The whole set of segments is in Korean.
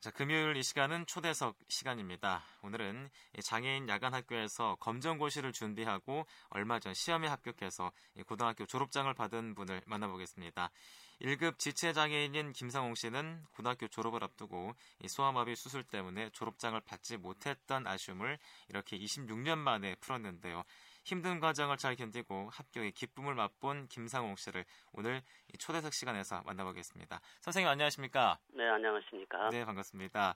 자, 금요일 이 시간은 초대석 시간입니다. 오늘은 장애인 야간학교에서 검정고시를 준비하고 얼마 전 시험에 합격해서 고등학교 졸업장을 받은 분을 만나보겠습니다. 1급 지체장애인인 김상홍 씨는 고등학교 졸업을 앞두고 소아마비 수술 때문에 졸업장을 받지 못했던 아쉬움을 이렇게 26년 만에 풀었는데요. 힘든 과정을 잘 견디고 합격의 기쁨을 맛본 김상홍 씨를 오늘 초대석 시간에서 만나보겠습니다. 선생님 안녕하십니까? 네, 안녕하십니까? 네, 반갑습니다.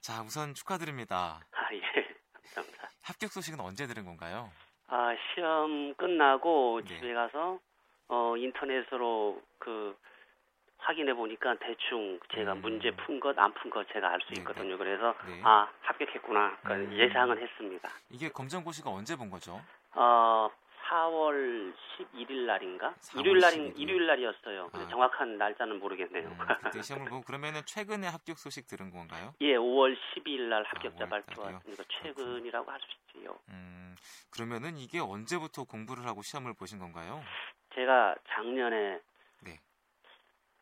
자, 우선 축하드립니다. 아, 예. 감사합니다. 합격 소식은 언제 들은 건가요? 아, 시험 끝나고 네. 집에 가서 어 인터넷으로 그 확인해 보니까 대충 제가 음. 문제 푼 것 안 푼 것 제가 알수 네, 있거든요. 그래서 네. 아 합격했구나. 그러니까 음. 예상은 했습니다. 이게 검정고시가 언제 본 거죠? 어 4월 11일 날인가? 4월 일요일 날인 11일. 일요일 날이었어요. 근데 아. 정확한 날짜는 모르겠네요. 음, 그때 시험을 보고 그러면은 최근에 합격 소식 들은 건가요? 예, 5월 12일 날 합격자 5월 발표 달이요? 왔으니까 최근이라고 할 수 있지요. 음, 그러면은 이게 언제부터 공부를 하고 시험을 보신 건가요? 제가 작년에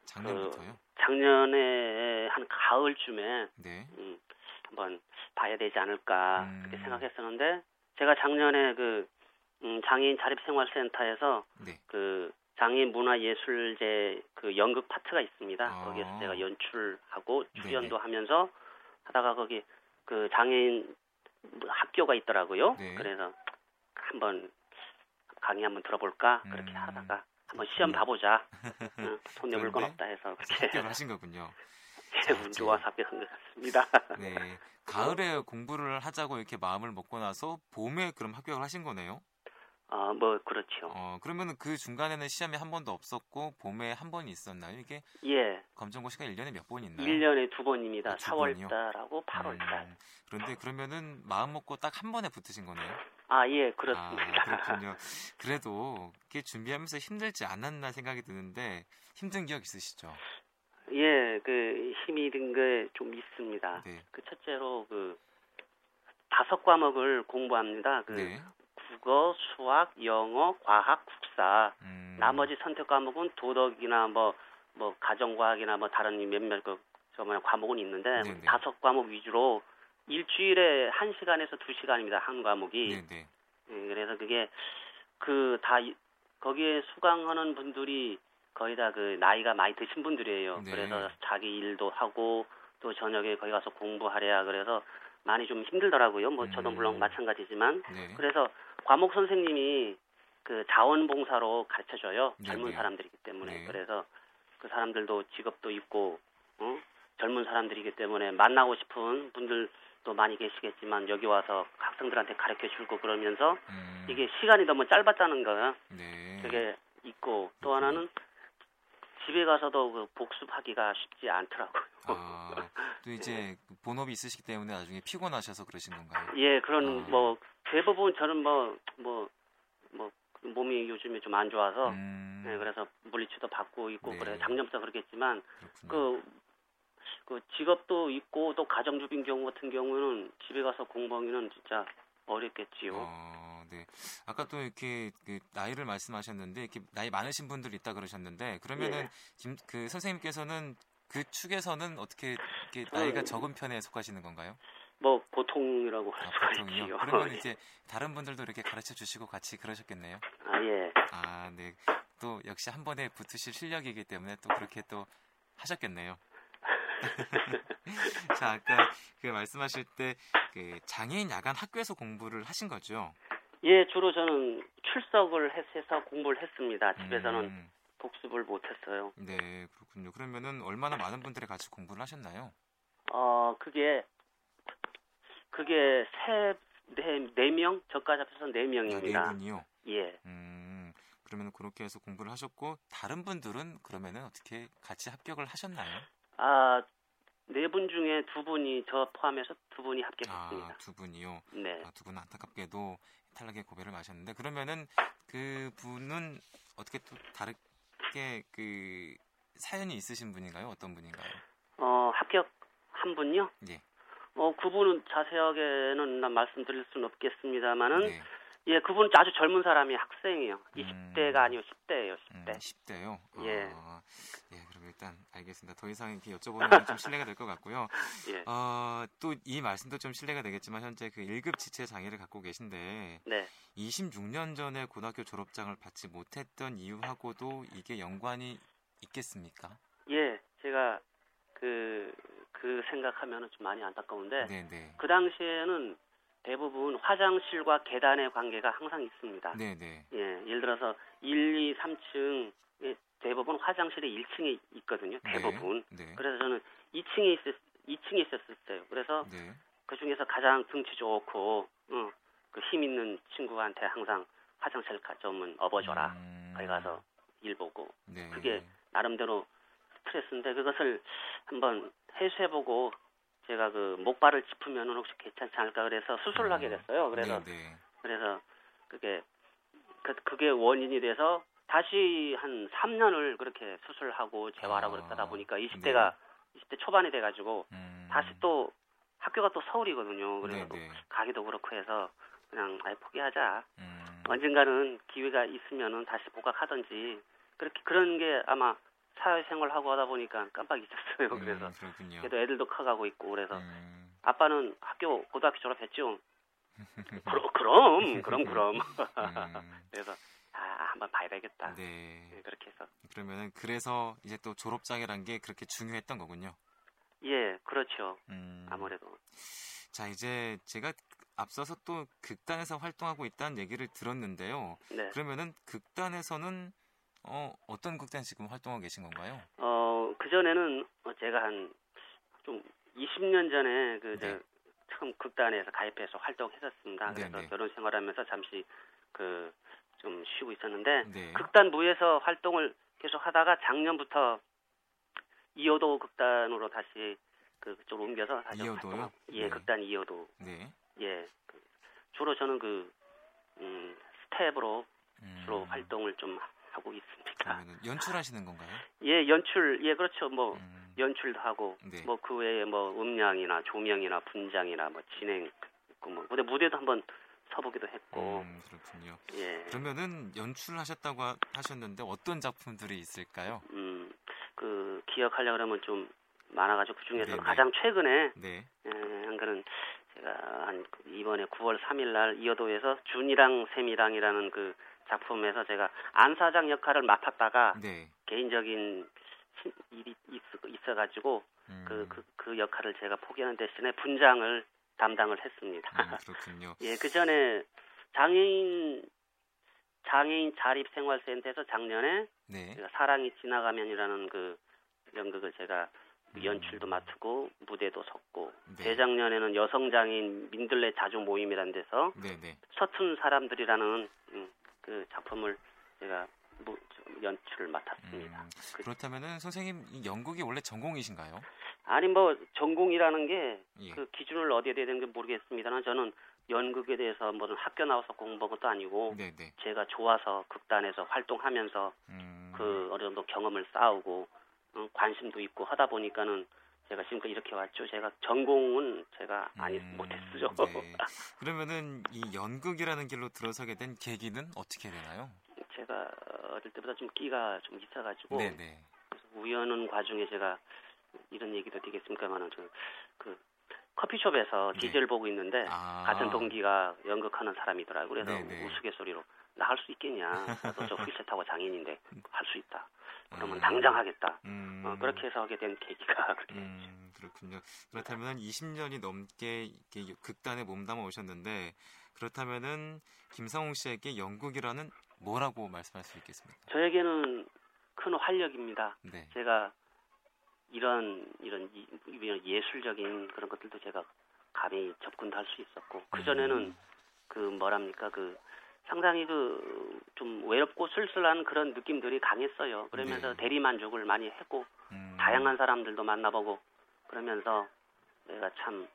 작년부터요? 작년에 한 가을쯤에 네. 음, 한번 봐야 되지 않을까 음. 그렇게 생각했었는데 제가 작년에 그 음, 장애인 자립생활센터에서 네. 그 장애인 문화예술제 그 연극 파트가 있습니다. 아. 거기에서 제가 연출하고. 출연도 하면서 하다가 거기 그 장애인 학교가 있더라고요. 네. 그래서 한번 강의 한번 들어볼까 그렇게 음. 하다가 한번 시험. 봐보자. 응, 돈 내볼 건 없다 해서 그렇게 합격을 하신 거군요. 예, 운 좋아서 합격한 것 같습니다. 네. 가을에 공부를 하자고 이렇게 마음을 먹고 나서 봄에 그럼 합격을 하신 거네요? 아, 뭐 그렇죠. 어, 그러면은 그 중간에는 시험이 한 번도 없었고 봄에 한 번이 있었나요? 이게 예, 검정고시가 1년에 몇 번 있나요? 1년에 두 번입니다. 아, 두 번이요? 4월 달하고 8월 달. 음, 그런데 그러면은 마음 먹고 딱 한 번에 붙으신 거네요? 아, 예, 아, 그렇습니다. 그렇군요. 그래도 이게 준비하면서 힘들지 않았나 생각이 드는데 힘든 기억 있으시죠? 예, 그 힘이 든 게 좀 있습니다. 네. 그 첫째로 그 다섯 과목을 공부합니다. 그 네. 국어, 수학, 영어, 과학, 국사. 음, 나머지 선택 과목은 도덕이나 뭐 뭐 가정과학이나 뭐 다른 몇몇 그 저뭐 과목은 있는데 네네. 다섯 과목 위주로 일주일에 한 시간에서 두 시간입니다. 한 과목이. 네, 네. 예, 그래서 그게 그 다 거기에 수강하는 분들이 거의 다 그 나이가 많이 드신 분들이에요. 네. 그래서 자기 일도 하고 또 저녁에 거기 가서 공부하랴 그래서 많이 좀 힘들더라고요. 뭐 저도 음. 물론 마찬가지지만 네. 그래서 과목 선생님이 그 자원봉사로 가르쳐 줘요. 네, 젊은 네. 사람들이기 때문에. 네. 그래서 그 사람들도 직업도 있고 어? 젊은 사람들이기 때문에 만나고 싶은 분들도 많이 계시겠지만 여기 와서 학생들한테 가르쳐 주고 그러면서 음, 이게 시간이 너무 짧았다는 거야. 네. 그게 있고 또. 하나는 집에 가서도 그 복습하기가 쉽지 않더라고요. 아, 또 이제 그 본업이 있으시기 때문에 나중에 피곤하셔서 그러신 건가요? 예, 그런 아. 뭐 대부분 저는 뭐 뭐 뭐 몸이 요즘에 좀 안 좋아서 음, 네, 그래서 물리치도 받고 있고 네. 그래 작년부터 그렇겠지만. 그, 그 직업도 있고 또 가정주부인 경우 같은 경우는 집에 가서 공부하기는 진짜 어렵겠지요. 어, 네. 아까 또 이렇게 그 나이를 말씀하셨는데 이렇게 나이 많으신 분들이 있다 그러셨는데 그러면은 예. 김, 그 선생님께서는 그 축에서는 어떻게 이렇게 저는- 나이가 적은 편에 속하시는 건가요? 뭐 보통이라고 할 아, 수가 보통이요. 있지요. 그러면 이제 다른 분들도 이렇게 가르쳐 주시고 같이 그러셨겠네요. 아 예. 아, 네. 또 역시 한 번에 붙으실 실력이기 때문에 또 그렇게 또 하셨겠네요. 자, 아까 그 말씀하실 때 그 장애인 야간 학교에서 공부를 하신 거죠? 예, 주로 저는 출석을 해서 공부를 했습니다. 집에서는 음, 복습을 못했어요. 네, 그렇군요. 그러면은 얼마나 많은 분들이 같이 공부를 하셨나요? 어, 그게 그게 세네네 명, 저까지 합해서 네 아, 네 명입니다. 분이요. 예. 음, 그러면 그렇게 해서 공부를 하셨고 다른 분들은 그러면은 어떻게 같이 합격을 하셨나요? 아, 네 분 중에 두 분이 저 포함해서 두 분이 합격했습니다. 아, 두 분이요. 네. 아, 두 분은 안타깝게도 탈락의 고배를 마셨는데 그러면은 그 분은 어떻게 또 다르 게그 사연이 있으신 분인가요? 어떤 분인가요? 어, 합격 한 분요? 예. 어, 그분은 자세하게는 나 말씀드릴 수는 없겠습니다만은 네. 예, 그분 아주 젊은 사람이 학생이요. 음. 20대가 아니고 10대예요, 음, 10대. 10대요. 예. 어, 예, 그럼 일단 알겠습니다. 더 이상 이렇게 여쭤보는 건좀 실례가 될 것 같고요. 예. 어, 또 이 말씀도 좀 실례가 되겠지만 현재 그 1급 지체 장애를 갖고 계신데 네. 26년 전에 고등학교 졸업장을 받지 못했던 이유하고도 이게 연관이 있겠습니까? 예, 제가 그, 그 생각하면은 좀 많이 안타까운데, 네, 네. 그 당시에는 대부분 화장실과 계단의 관계가 항상 있습니다. 네, 네. 예, 예를 들어서 1, 2, 3층, 에 대부분 화장실이 1층에 있거든요, 대부분. 네. 네. 그래서 저는 2층에 있었, 2층에 있었어요. 그래서 네. 그 중에서 가장 등치 좋고, 어, 그힘 있는 친구한테 항상 화장실 가져오면 업어줘라. 음, 거기 가서 일 보고. 네. 그게 나름대로 스트레스인데 그것을 한번 해소해보고 제가 그 목발을 짚으면 혹시 괜찮지 않을까 그래서 수술을 하게 됐어요. 그래서 네, 네. 그래서 그게 그, 그게 원인이 돼서 다시 한 3년을 그렇게 수술하고 재활하고 아, 그러다 보니까 20대가 20대 초반이 돼가지고 음, 다시 또 학교가 또 서울이거든요. 그래서 네, 또 네. 가기도 그렇고 해서 그냥 아예 포기하자. 음, 언젠가는 기회가 있으면은 다시 복학하든지 그렇게 그런 게 아마 사회생활 하고 하다 보니까 깜빡 잊었어요. 그래서 음, 그렇군요. 그래도 애들도 커가고 있고 그래서 음, 아빠는 학교 고등학교 졸업했죠. 그럼 그럼 그럼 그럼. 음, 그래서 아 한번 봐야 되겠다. 네. 네, 그렇게 해서 그러면은 그래서 이제 또 졸업장이란 게 그렇게 중요했던 거군요. 예 그렇죠. 음, 아무래도 자 이제 제가 앞서서 또 극단에서 활동하고 있다는 얘기를 들었는데요. 네. 그러면은 극단에서는 어, 어떤 극단 지금 활동하고 계신 건가요? 어, 그전에는 제가 한 좀 20년 전에 그, 저, 네. 처음 극단에서 가입해서 활동했었습니다. 네, 그래서 네. 결혼 생활하면서 잠시 그, 좀 쉬고 있었는데, 네. 극단부에서 활동을 계속 하다가 작년부터 이어도 극단으로 다시 그, 쪽으로 옮겨서 다시 이어도요? 활동을- 예, 네. 극단 이어도. 네. 예. 그, 주로 저는 그, 음, 스텝으로 음, 주로 활동을 좀 하고 있습니다. 연출하시는 건가요? 예, 연출, 예, 그렇죠. 뭐, 음, 연출도 하고 네. 뭐그 외에 뭐 음량이나 조명이나 분장이나 뭐 진행 있고 뭐 근데 무대도 한번 서보기도 했고 음, 그렇군요. 예. 그러면은 연출하셨다고 하- 하셨는데 어떤 작품들이 있을까요? 음, 그 기억하려 그러면 좀 많아가지고 그 중에서 네네. 가장 최근에 네. 예, 한 거는 제가 한 이번에 9월 3일 날 이어도에서 준이랑 샘이랑이라는 그 작품에서 제가 안 사장 역할을 맡았다가 네. 개인적인 신- 일이 있- 있어 가지고 음, 그, 그, 그 역할을 제가 포기하는 대신에 분장을 담당을 했습니다. 음, 그렇군요. 예, 그 전에 장애인, 장애인 자립생활센터에서 작년에 네. 사랑이 지나가면이라는 그 연극을 제가 음. 연출도 맡고 무대도 섰고 네. 재작년에는 여성 장애인 민들레 자주 모임이라는 데서 네, 네. 서툰 사람들이라는 음, 그 작품을 제가 연출을 맡았습니다. 음, 그- 그렇다면은 선생님 이 연극이 원래 전공이신가요? 아니 뭐 전공이라는 게 예. 그 기준을 어디에 대야 되는지 모르겠습니다만 저는 연극에 대해서 무슨 학교 나와서 공부한 것도 아니고 네, 네. 제가 좋아서 극단에서 활동하면서 음, 그 어느 정도 경험을 쌓고 어, 관심도 있고 하다 보니까는 제가 지금까지 이렇게 왔죠. 제가 전공은 제가 아니 음, 못했죠. 네. 그러면은 이 연극이라는 길로 들어서게 된 계기는 어떻게 되나요? 제가 어릴 때보다 좀 끼가 좀 있어가지고 네, 네. 그래서 우연한 과정에 제가 이런 얘기도 되겠습니까만은 저그 커피숍에서 네. 디젤 보고 있는데 아. 같은 동기가 연극하는 사람이더라고요. 그래서 네네. 우스갯소리로 나 할 수 있겠냐? 나도 저 휠체어 타고 장인인데 할 수 있다. 그러면 음. 당장 하겠다. 음, 어, 그렇게 해서 하게 된 계기가 그렇게 음, 그렇군요. 그렇다면 20년이 넘게 극단에 몸담아 오셨는데 그렇다면은 김상홍 씨에게 연극이라는 뭐라고 말씀할 수 있겠습니까? 저에게는 큰 활력입니다. 네. 제가 이런 이런 이- 이런 예술적인 그런 것들도 제가 감히 접근도 할 수 있었고 그 전에는 음, 그 뭐랍니까 그 상당히 그 좀 외롭고 쓸쓸한 그런 느낌들이 강했어요. 그러면서 네. 대리 만족을 많이 했고 음, 다양한 사람들도 만나보고 그러면서 내가 참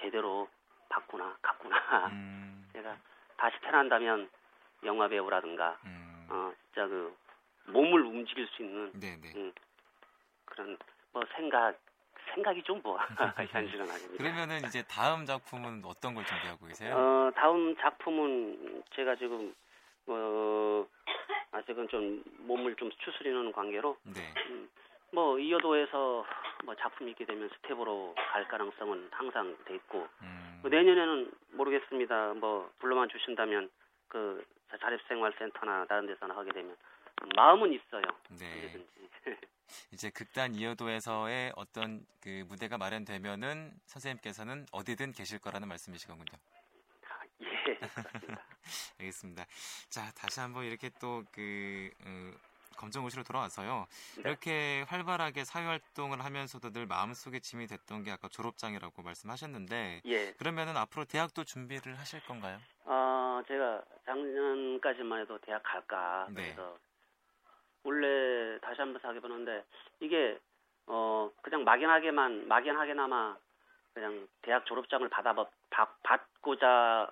제대로 봤구나 갔구나. 음, 제가 다시 태어난다면 영화 배우라든가 음, 어 진짜 그 몸을 움직일 수 있는 네, 네. 음, 그런 뭐 생각 생각이죠 뭐 현실은 아닙니다. 그러면은 이제 다음 작품은 어떤 걸 준비하고 계세요? 어, 다음 작품은 제가 지금 어, 아직은 좀 몸을 좀 추스리는 관계로 네. 음, 뭐 이어도에서 뭐 작품이 있게 되면 스텝으로 갈 가능성은 항상 돼 있고 음, 뭐 내년에는 모르겠습니다. 뭐 불러만 주신다면 그 자립생활센터나 다른 데서나 하게 되면 마음은 있어요. 네. 이제 극단 이어도에서의 어떤 그 무대가 마련되면은 선생님께서는 어디든 계실 거라는 말씀이시군요. 예. 알겠습니다. 자, 다시 한번 이렇게 또그 어, 검정고시로 돌아와서요. 네. 이렇게 활발하게 사회 활동을 하면서도 늘 마음속에 짐이 됐던 게 아까 졸업장이라고 말씀하셨는데 예, 그러면은 앞으로 대학도 준비를 하실 건가요? 어, 제가 작년까지만 해도 대학 갈까 네. 그래서 원래 다시 한번 생각해 보는데 이게 어 그냥 막연하게만 막연하게나마 그냥 대학 졸업장을 받아 받, 받고자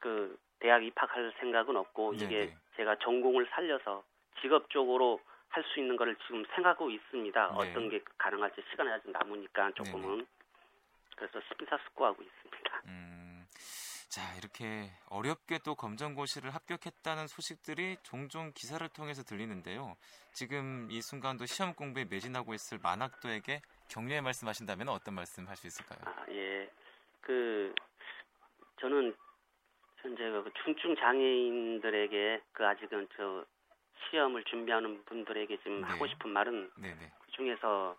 그 대학 입학할 생각은 없고 네, 이게 네. 제가 전공을 살려서 직업적으로 할 수 있는 거를 지금 생각하고 있습니다. 네. 어떤 게 가능할지 시간이 아직 남으니까 조금은 그래서 심사숙고하고 있습니다. 음, 자, 이렇게 어렵게 또 검정고시를 합격했다는 소식들이 종종 기사를 통해서 들리는데요. 지금 이 순간도 시험 공부에 매진하고 있을 만학도에게 격려의 말씀하신다면 어떤 말씀 할 수 있을까요? 아, 예. 그 저는 현재 그 중증 장애인들에게 그 아직은 저 시험을 준비하는 분들에게 지금 네. 하고 싶은 말은 네네. 그 중에서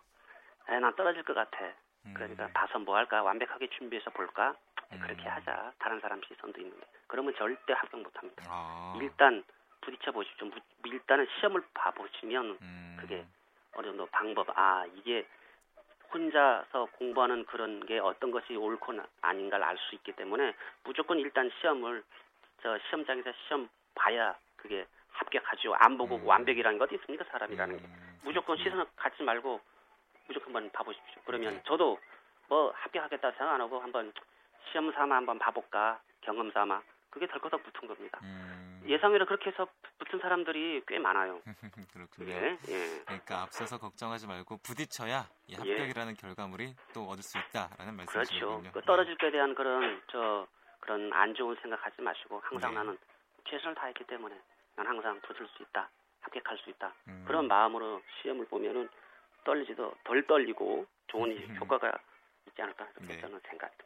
에, 난 떨어질 것 같아. 음, 그러니까 봐서 뭐 할까? 완벽하게 준비해서 볼까? 그렇게 음. 하자. 다른 사람 시선도 있는데. 그러면 절대 합격 못 합니다. 아, 일단 부딪혀 보십시오. 무- 일단은 시험을 봐 보시면 음, 그게 어느 정도 방법, 아, 이게 혼자서 공부하는 그런 게 어떤 것이 옳고 나- 아닌가를 알 수 있기 때문에 무조건 일단 시험을 저 시험장에서 시험 봐야 그게 합격하죠. 안 보고 음. 완벽이라는 게 어디 있습니까? 사람이라는 게. 음, 무조건. 시선을 갖지 말고 무조건 한번 봐보십시오. 그러면 네. 저도 뭐 합격하겠다 생각 안 하고 한번 시험 삼아 한번 봐볼까 경험 삼아 그게 덜커덕 붙은 겁니다. 음, 예상외로 그렇게 해서 붙은 사람들이 꽤 많아요. 그렇군요. 예, 예. 그러니까 앞서서 걱정하지 말고 부딪혀야 이 합격이라는 결과물이 또 얻을 수 있다라는 예. 그렇죠. 말씀이시군요. 그 떨어질 거에 대한 그런 저 그런 안 좋은 생각하지 마시고 항상 네. 나는 최선을 다했기 때문에 난 항상 붙을 수 있다, 합격할 수 있다. 음, 그런 마음으로 시험을 보면은 떨리지도 덜 떨리고 좋은 효과가 있지 않을까 이렇게 네. 저는 생각합니다.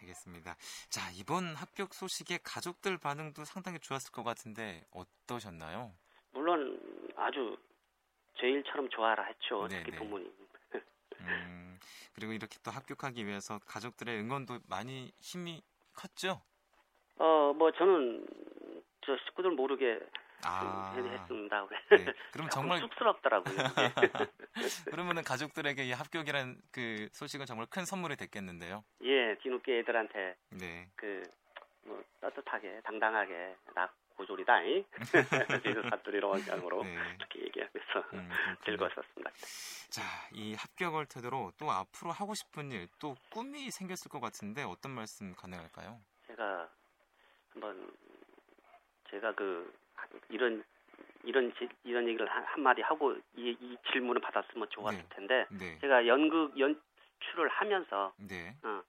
알겠습니다. 자, 이번 합격 소식에 가족들 반응도 상당히 좋았을 것 같은데 어떠셨나요? 물론 아주 제 일처럼 좋아라 했죠. 네, 특히 네. 부모님. 음, 그리고 이렇게 또 합격하기 위해서 가족들의 응원도 많이 힘이 컸죠? 어, 뭐 저는 저 식구들 모르게 아, 좀 했습니다. 네. 그럼 조금 정말 쑥스럽더라고요. 그러면은 가족들에게 이 합격이라는 그 소식은 정말 큰 선물이 됐겠는데요. 예, 뒤늦게 애들한테 네. 그뭐 떳떳하게 당당하게 나 고졸이다. 이 지금 사투리로 원장으로 네. 이렇게 얘기하면서 음, 그렇군요. 즐거웠었습니다. 자, 이 합격을 토대로 또 앞으로 하고 싶은 일, 또 꿈이 생겼을 것 같은데 어떤 말씀 가능할까요? 제가 한번 제가 그 이런 이런 지- 이런 얘기를 한, 한마디 하고 이, 이 질문을 받았으면 좋았을 네. 텐데 네. 제가 연극 연출을 하면서 네. 어,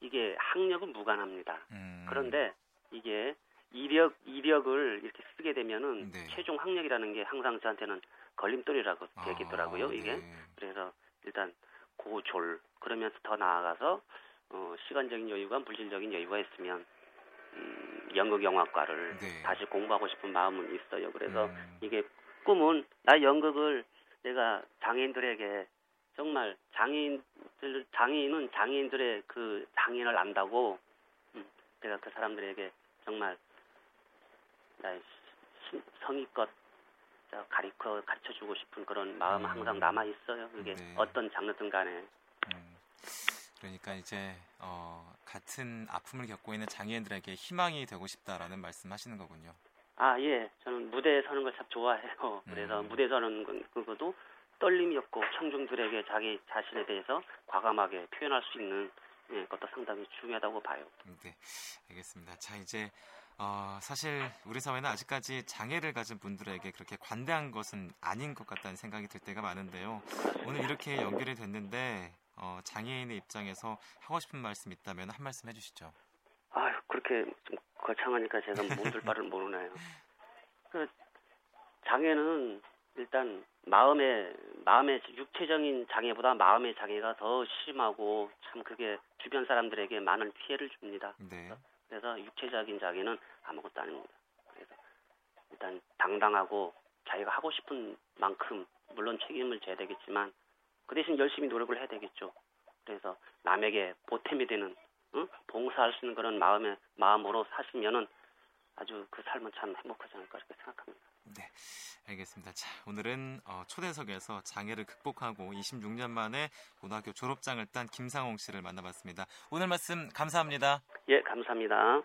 이게 학력은 무관합니다. 음, 그런데 이게 이력 이력을 이렇게 쓰게 되면은 네. 최종 학력이라는 게 항상 저한테는 걸림돌이라고 아, 되겠더라고요. 이게 네. 그래서 일단 고졸 그러면서 더 나아가서 어, 시간적인 여유가 물질적인 여유가 있으면 음, 연극 영화과를 네. 다시 공부하고 싶은 마음은 있어요. 그래서 음, 이게 꿈은 나 연극을 내가 장애인들에게 정말 장애인들 장애인은 장애인들의 그 장애인을 안다고 음, 내가 그 사람들에게 정말 나의 신- 성의껏 저 가르쳐 가르쳐 주고 싶은 그런 마음은 음. 항상 남아 있어요. 이게 네. 어떤 장르든 간에 음. 그러니까 이제 어, 같은 아픔을 겪고 있는 장애인들에게 희망이 되고 싶다라는 말씀하시는 거군요. 아 예, 저는 무대에 서는 걸 참 좋아해요. 그래서 음. 무대에 서는 건 그것도 떨림이 없고 청중들에게 자기 자신에 대해서 과감하게 표현할 수 있는 예, 것도 상당히 중요하다고 봐요. 네, 알겠습니다. 자, 이제 어, 사실 우리 사회는 아직까지 장애를 가진 분들에게 그렇게 관대한 것은 아닌 것 같다는 생각이 들 때가 많은데요. 오늘 이렇게 연결이 됐는데 어, 장애인의 입장에서 하고 싶은 말씀 있다면 한 말씀 해주시죠. 아유, 그렇게 좀 거창하니까 제가 몸둘 바를 모르나요. 그 장애는 일단 마음의 마음의 육체적인 장애보다 마음의 장애가 더 심하고 참 그게 주변 사람들에게 많은 피해를 줍니다. 네. 그래서 육체적인 장애는 아무것도 아닙니다. 그래서 일단 당당하고 자기가 하고 싶은 만큼 물론 책임을 져야 되겠지만 그 대신 열심히 노력을 해야 되겠죠. 그래서 남에게 보탬이 되는 응? 봉사할 수 있는 그런 마음의 마음으로 사시면은 아주 그 삶은 참 행복하지 않을까 이렇게 생각합니다. 네, 알겠습니다. 자, 오늘은 어, 초대석에서 장애를 극복하고 26년 만에 고등학교 졸업장을 딴 김상홍 씨를 만나봤습니다. 오늘 말씀 감사합니다. 예, 감사합니다.